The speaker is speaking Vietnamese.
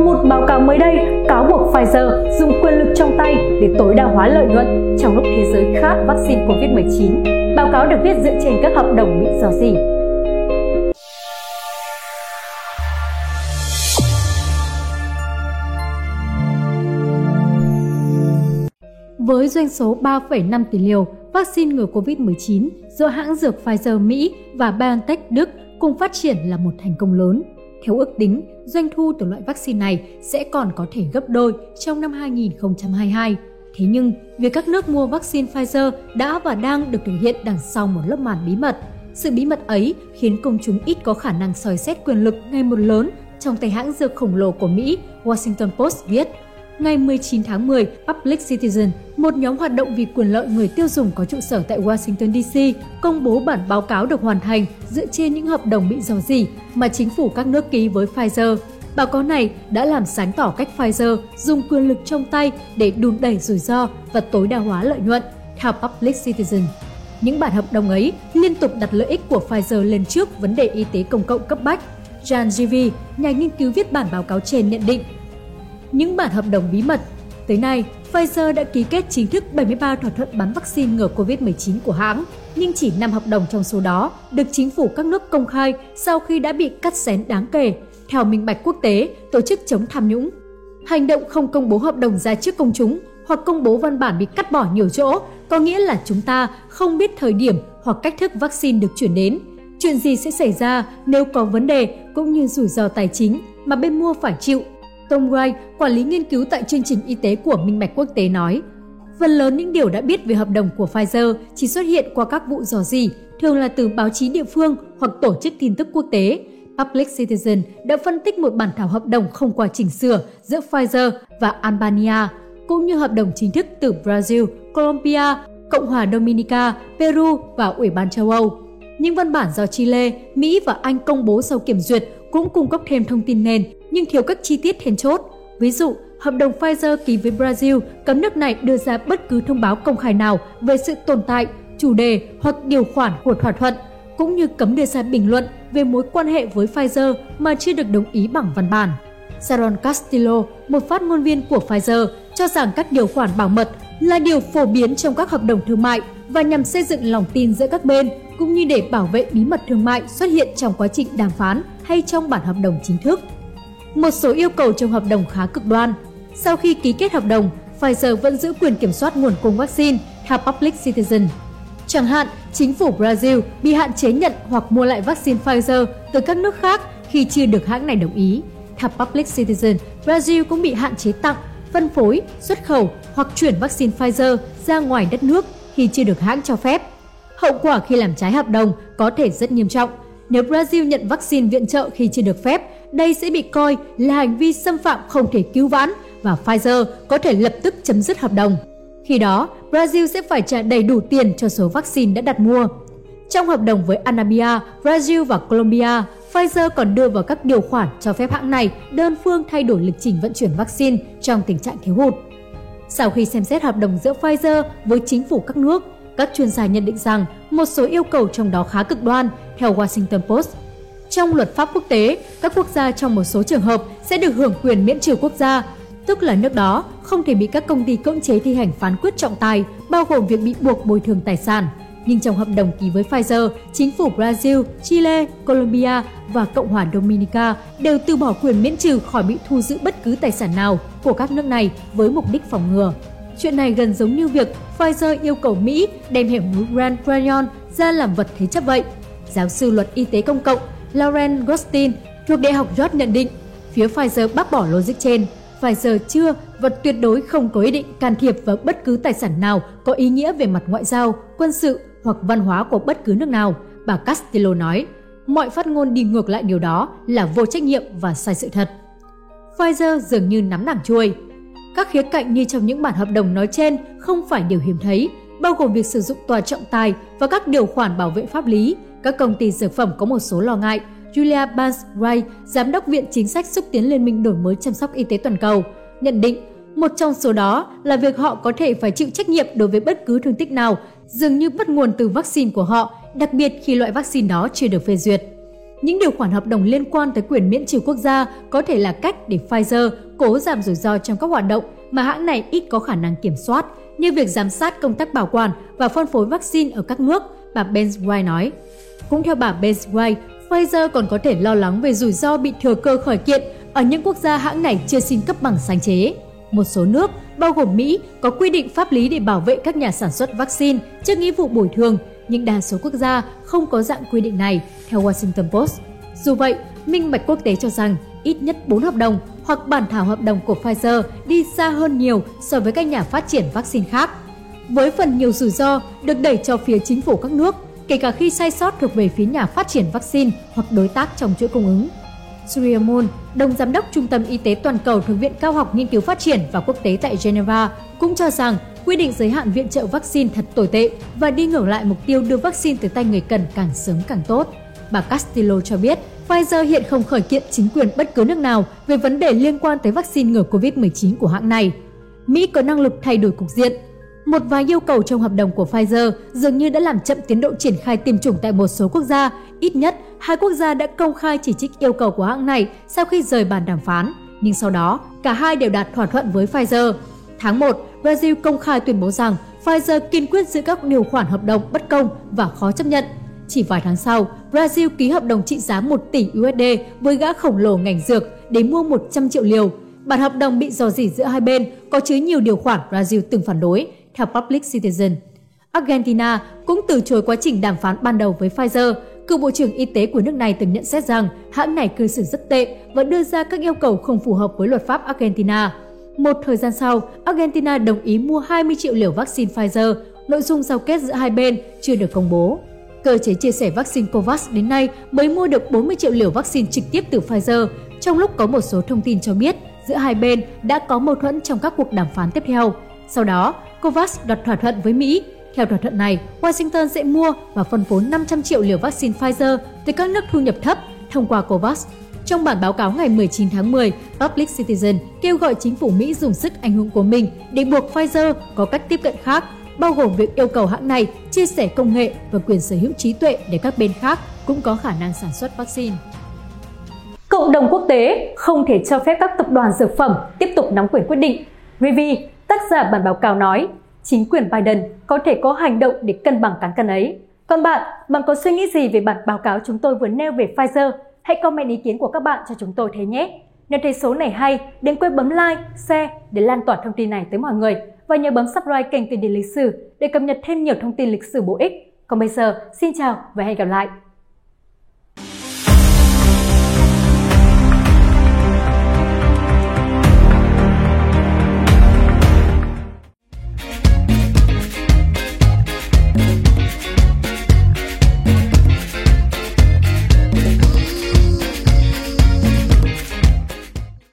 Một báo cáo mới đây cáo buộc Pfizer dùng quyền lực trong tay để tối đa hóa lợi nhuận trong lúc thế giới khát vaccine COVID-19. Báo cáo được viết dựa trên các hợp đồng bị dò dỉ. Với doanh số 3,5 tỷ liều vaccine ngừa COVID-19 do hãng dược Pfizer Mỹ và BioNTech Đức cùng phát triển là một thành công lớn. Theo ước tính, doanh thu từ loại vaccine này sẽ còn có thể gấp đôi trong năm 2022. Thế nhưng, việc các nước mua vaccine Pfizer đã và đang được thực hiện đằng sau một lớp màn bí mật. Sự bí mật ấy khiến công chúng ít có khả năng soi xét quyền lực ngày một lớn trong tay hãng dược khổng lồ của Mỹ, Washington Post viết – Ngày 19 tháng 10, Public Citizen, một nhóm hoạt động vì quyền lợi người tiêu dùng có trụ sở tại Washington DC, công bố bản báo cáo được hoàn thành dựa trên những hợp đồng bị dò dỉ mà chính phủ các nước ký với Pfizer. Báo cáo này đã làm sáng tỏ cách Pfizer dùng quyền lực trong tay để đùn đẩy rủi ro và tối đa hóa lợi nhuận, theo Public Citizen. Những bản hợp đồng ấy liên tục đặt lợi ích của Pfizer lên trước vấn đề y tế công cộng cấp bách. Jan Givi, nhà nghiên cứu viết bản báo cáo trên nhận định những bản hợp đồng bí mật. Tới nay, Pfizer đã ký kết chính thức 73 thỏa thuận bán vaccine ngừa COVID-19 của hãng, nhưng chỉ 5 hợp đồng trong số đó được chính phủ các nước công khai sau khi đã bị cắt xén đáng kể, theo Minh Bạch Quốc tế, tổ chức chống tham nhũng. Hành động không công bố hợp đồng ra trước công chúng hoặc công bố văn bản bị cắt bỏ nhiều chỗ có nghĩa là chúng ta không biết thời điểm hoặc cách thức vaccine được chuyển đến. Chuyện gì sẽ xảy ra nếu có vấn đề cũng như rủi ro tài chính mà bên mua phải chịu Tom Wright, quản lý nghiên cứu tại chương trình y tế của Minh Bạch Quốc tế nói, phần lớn những điều đã biết về hợp đồng của Pfizer chỉ xuất hiện qua các vụ dò dỉ, thường là từ báo chí địa phương hoặc tổ chức tin tức quốc tế. Public Citizen đã phân tích một bản thảo hợp đồng không qua chỉnh sửa giữa Pfizer và Albania, cũng như hợp đồng chính thức từ Brazil, Colombia, Cộng hòa Dominica, Peru và Ủy ban châu Âu. Những văn bản do Chile, Mỹ và Anh công bố sau kiểm duyệt cũng cung cấp thêm thông tin nền nhưng thiếu các chi tiết then chốt. Ví dụ, hợp đồng Pfizer ký với Brazil cấm nước này đưa ra bất cứ thông báo công khai nào về sự tồn tại, chủ đề hoặc điều khoản của thỏa thuận, cũng như cấm đưa ra bình luận về mối quan hệ với Pfizer mà chưa được đồng ý bằng văn bản. Sharon Castillo, một phát ngôn viên của Pfizer, cho rằng các điều khoản bảo mật là điều phổ biến trong các hợp đồng thương mại và nhằm xây dựng lòng tin giữa các bên, cũng như để bảo vệ bí mật thương mại xuất hiện trong quá trình đàm phán hay trong bản hợp đồng chính thức. Một số yêu cầu trong hợp đồng khá cực đoan. Sau khi ký kết hợp đồng, Pfizer vẫn giữ quyền kiểm soát nguồn cung vaccine theo Public Citizen. Chẳng hạn, chính phủ Brazil bị hạn chế nhận hoặc mua lại vaccine Pfizer từ các nước khác khi chưa được hãng này đồng ý. Theo Public Citizen, Brazil cũng bị hạn chế tặng, phân phối, xuất khẩu hoặc chuyển vaccine Pfizer ra ngoài đất nước khi chưa được hãng cho phép. Hậu quả khi làm trái hợp đồng có thể rất nghiêm trọng. Nếu Brazil nhận vaccine viện trợ khi chưa được phép, đây sẽ bị coi là hành vi xâm phạm không thể cứu vãn và Pfizer có thể lập tức chấm dứt hợp đồng. Khi đó, Brazil sẽ phải trả đầy đủ tiền cho số vaccine đã đặt mua. Trong hợp đồng với Anambia, Brazil và Colombia, Pfizer còn đưa vào các điều khoản cho phép hãng này đơn phương thay đổi lịch trình vận chuyển vaccine trong tình trạng thiếu hụt. Sau khi xem xét hợp đồng giữa Pfizer với chính phủ các nước, các chuyên gia nhận định rằng một số yêu cầu trong đó khá cực đoan, theo Washington Post. Trong luật pháp quốc tế, các quốc gia trong một số trường hợp sẽ được hưởng quyền miễn trừ quốc gia, tức là nước đó không thể bị các công ty cưỡng chế thi hành phán quyết trọng tài, bao gồm việc bị buộc bồi thường tài sản. Nhưng trong hợp đồng ký với Pfizer, chính phủ Brazil, Chile, Colombia và Cộng hòa Dominica đều từ bỏ quyền miễn trừ khỏi bị thu giữ bất cứ tài sản nào của các nước này với mục đích phòng ngừa. Chuyện này gần giống như việc Pfizer yêu cầu Mỹ đem hẻm núi Grand Canyon ra làm vật thế chấp vậy. Giáo sư luật y tế công cộng Lauren Gostin thuộc Đại học York nhận định, phía Pfizer bác bỏ logic trên. Pfizer chưa và tuyệt đối không có ý định can thiệp vào bất cứ tài sản nào có ý nghĩa về mặt ngoại giao, quân sự hoặc văn hóa của bất cứ nước nào, bà Castillo nói. Mọi phát ngôn đi ngược lại điều đó là vô trách nhiệm và sai sự thật. Pfizer dường như nắm đảng chuôi. Các khía cạnh như trong những bản hợp đồng nói trên không phải điều hiếm thấy, bao gồm việc sử dụng tòa trọng tài và các điều khoản bảo vệ pháp lý. Các công ty dược phẩm có một số lo ngại. Julia Barnes Wright, Giám đốc Viện Chính sách xúc tiến Liên minh đổi mới chăm sóc y tế toàn cầu, nhận định một trong số đó là việc họ có thể phải chịu trách nhiệm đối với bất cứ thương tích nào, dường như bắt nguồn từ vaccine của họ, đặc biệt khi loại vaccine đó chưa được phê duyệt. những điều khoản hợp đồng liên quan tới quyền miễn trừ quốc gia có thể là cách để Pfizer cố giảm rủi ro trong các hoạt động mà hãng này ít có khả năng kiểm soát, như việc giám sát công tác bảo quản và phân phối vaccine ở các nước, bà Benzway nói. Cũng theo bà Pfizer còn có thể lo lắng về rủi ro bị thừa cơ khởi kiện ở những quốc gia hãng này chưa xin cấp bằng sáng chế. Một số nước, bao gồm Mỹ, có quy định pháp lý để bảo vệ các nhà sản xuất vaccine trước nghĩa vụ bồi thường, nhưng đa số quốc gia không có dạng quy định này, theo Washington Post. Dù vậy, Minh Bạch Quốc tế cho rằng ít nhất 4 hợp đồng hoặc bản thảo hợp đồng của Pfizer đi xa hơn nhiều so với các nhà phát triển vaccine khác. Với phần nhiều rủi ro được đẩy cho phía chính phủ các nước, kể cả khi sai sót thuộc về phía nhà phát triển vaccine hoặc đối tác trong chuỗi cung ứng. Surya Moon, đồng giám đốc Trung tâm Y tế Toàn cầu thuộc Viện Cao học Nghiên cứu Phát triển và Quốc tế tại Geneva, cũng cho rằng quy định giới hạn viện trợ vaccine thật tồi tệ và đi ngược lại mục tiêu đưa vaccine tới tay người cần càng sớm càng tốt. Bà Castillo cho biết, Pfizer hiện không khởi kiện chính quyền bất cứ nước nào về vấn đề liên quan tới vaccine ngừa COVID-19 của hãng này. Mỹ có năng lực thay đổi cục diện. Một vài yêu cầu trong hợp đồng của Pfizer dường như đã làm chậm tiến độ triển khai tiêm chủng tại một số quốc gia. Ít nhất, hai quốc gia đã công khai chỉ trích yêu cầu của hãng này sau khi rời bàn đàm phán. Nhưng sau đó, cả hai đều đạt thỏa thuận với Pfizer. Tháng 1, Brazil công khai tuyên bố rằng Pfizer kiên quyết giữ các điều khoản hợp đồng bất công và khó chấp nhận. Chỉ vài tháng sau, Brazil ký hợp đồng trị giá 1 tỷ USD với gã khổng lồ ngành dược để mua 100 triệu liều. Bản hợp đồng bị dò dỉ giữa hai bên có chứa nhiều điều khoản Brazil từng phản đối, theo Public Citizen. Argentina cũng từ chối quá trình đàm phán ban đầu với Pfizer. Cựu Bộ trưởng Y tế của nước này từng nhận xét rằng hãng này cư xử rất tệ và đưa ra các yêu cầu không phù hợp với luật pháp Argentina. Một thời gian sau, Argentina đồng ý mua 20 triệu liều vaccine Pfizer. Nội dung giao kết giữa hai bên chưa được công bố. Cơ chế chia sẻ vaccine COVAX đến nay mới mua được 40 triệu liều vaccine trực tiếp từ Pfizer, trong lúc có một số thông tin cho biết giữa hai bên đã có mâu thuẫn trong các cuộc đàm phán tiếp theo. Sau đó, COVAX đặt thỏa thuận với Mỹ. Theo thỏa thuận này, Washington sẽ mua và phân phối 500 triệu liều vaccine Pfizer từ các nước thu nhập thấp thông qua COVAX trong bản báo cáo ngày 19 tháng 10, Public Citizen kêu gọi chính phủ Mỹ dùng sức ảnh hưởng của mình để buộc Pfizer có cách tiếp cận khác, bao gồm việc yêu cầu hãng này chia sẻ công nghệ và quyền sở hữu trí tuệ để các bên khác cũng có khả năng sản xuất vaccine. Cộng đồng quốc tế không thể cho phép các tập đoàn dược phẩm tiếp tục nắm quyền quyết định. Review tác giả bản báo cáo nói, chính quyền Biden có thể có hành động để cân bằng cán cân ấy. Còn bạn, bạn có suy nghĩ gì về bản báo cáo chúng tôi vừa nêu về Pfizer Hãy comment ý kiến của các bạn cho chúng tôi thấy nhé. Nếu thấy số này hay, đừng quên bấm like, share để lan tỏa thông tin này tới mọi người và nhớ bấm subscribe kênh Tiền Điển Lịch Sử để cập nhật thêm nhiều thông tin lịch sử bổ ích. Còn bây giờ, xin chào và hẹn gặp lại!